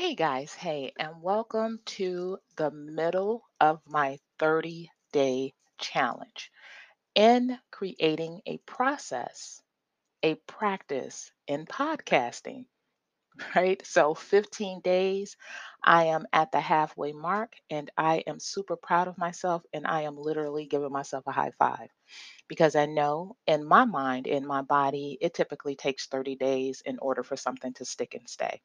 Hey guys, hey, and welcome to the middle of my 30 day challenge. In creating a process, a practice in podcasting, right? So, 15 days, I am at the halfway mark, and I am super proud of myself, and I am literally giving myself a high five because I know in my mind, in my body, it typically takes 30 days in order for something to stick and stay.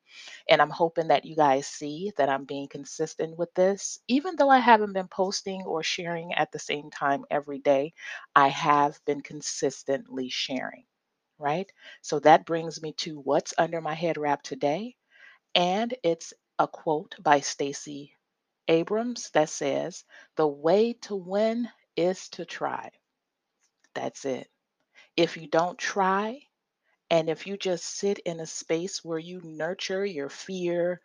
And I'm hoping that you guys see that I'm being consistent with this. Even though I haven't been posting or sharing at the same time every day, I have been consistently sharing, right? So that brings me to what's under my head wrap today. And it's a quote by Stacey Abrams that says, The way to win is to try. That's it. If you don't try, and if you just sit in a space where you nurture your fear,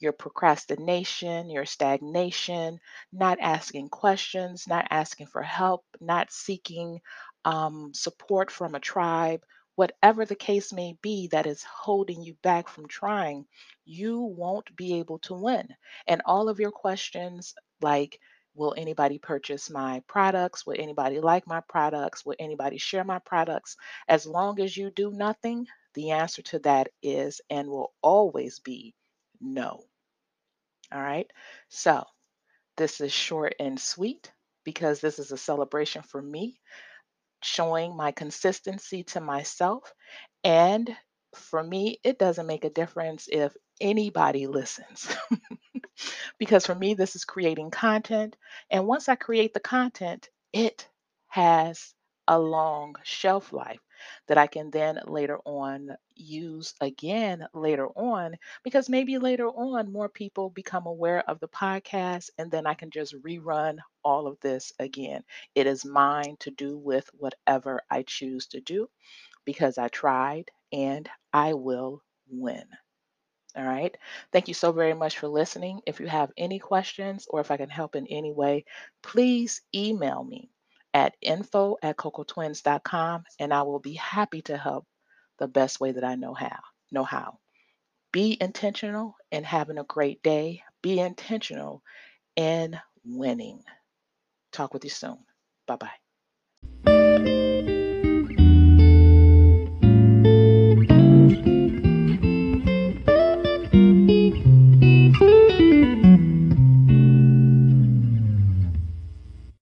your procrastination, your stagnation, not asking questions, not asking for help, not seeking um, support from a tribe, whatever the case may be that is holding you back from trying, you won't be able to win. And all of your questions, like, Will anybody purchase my products? Will anybody like my products? Will anybody share my products? As long as you do nothing, the answer to that is and will always be no. All right. So this is short and sweet because this is a celebration for me, showing my consistency to myself. And for me, it doesn't make a difference if anybody listens. because for me, this is creating content. And once I create the content, it has a long shelf life that I can then later on use again later on because maybe later on more people become aware of the podcast and then I can just rerun all of this again. It is mine to do with whatever I choose to do because I tried and I will win. All right. Thank you so very much for listening. If you have any questions or if I can help in any way, please email me at info at cocoatwins.com and I will be happy to help the best way that I know how. Know how. Be intentional in having a great day. Be intentional in winning. Talk with you soon. Bye bye.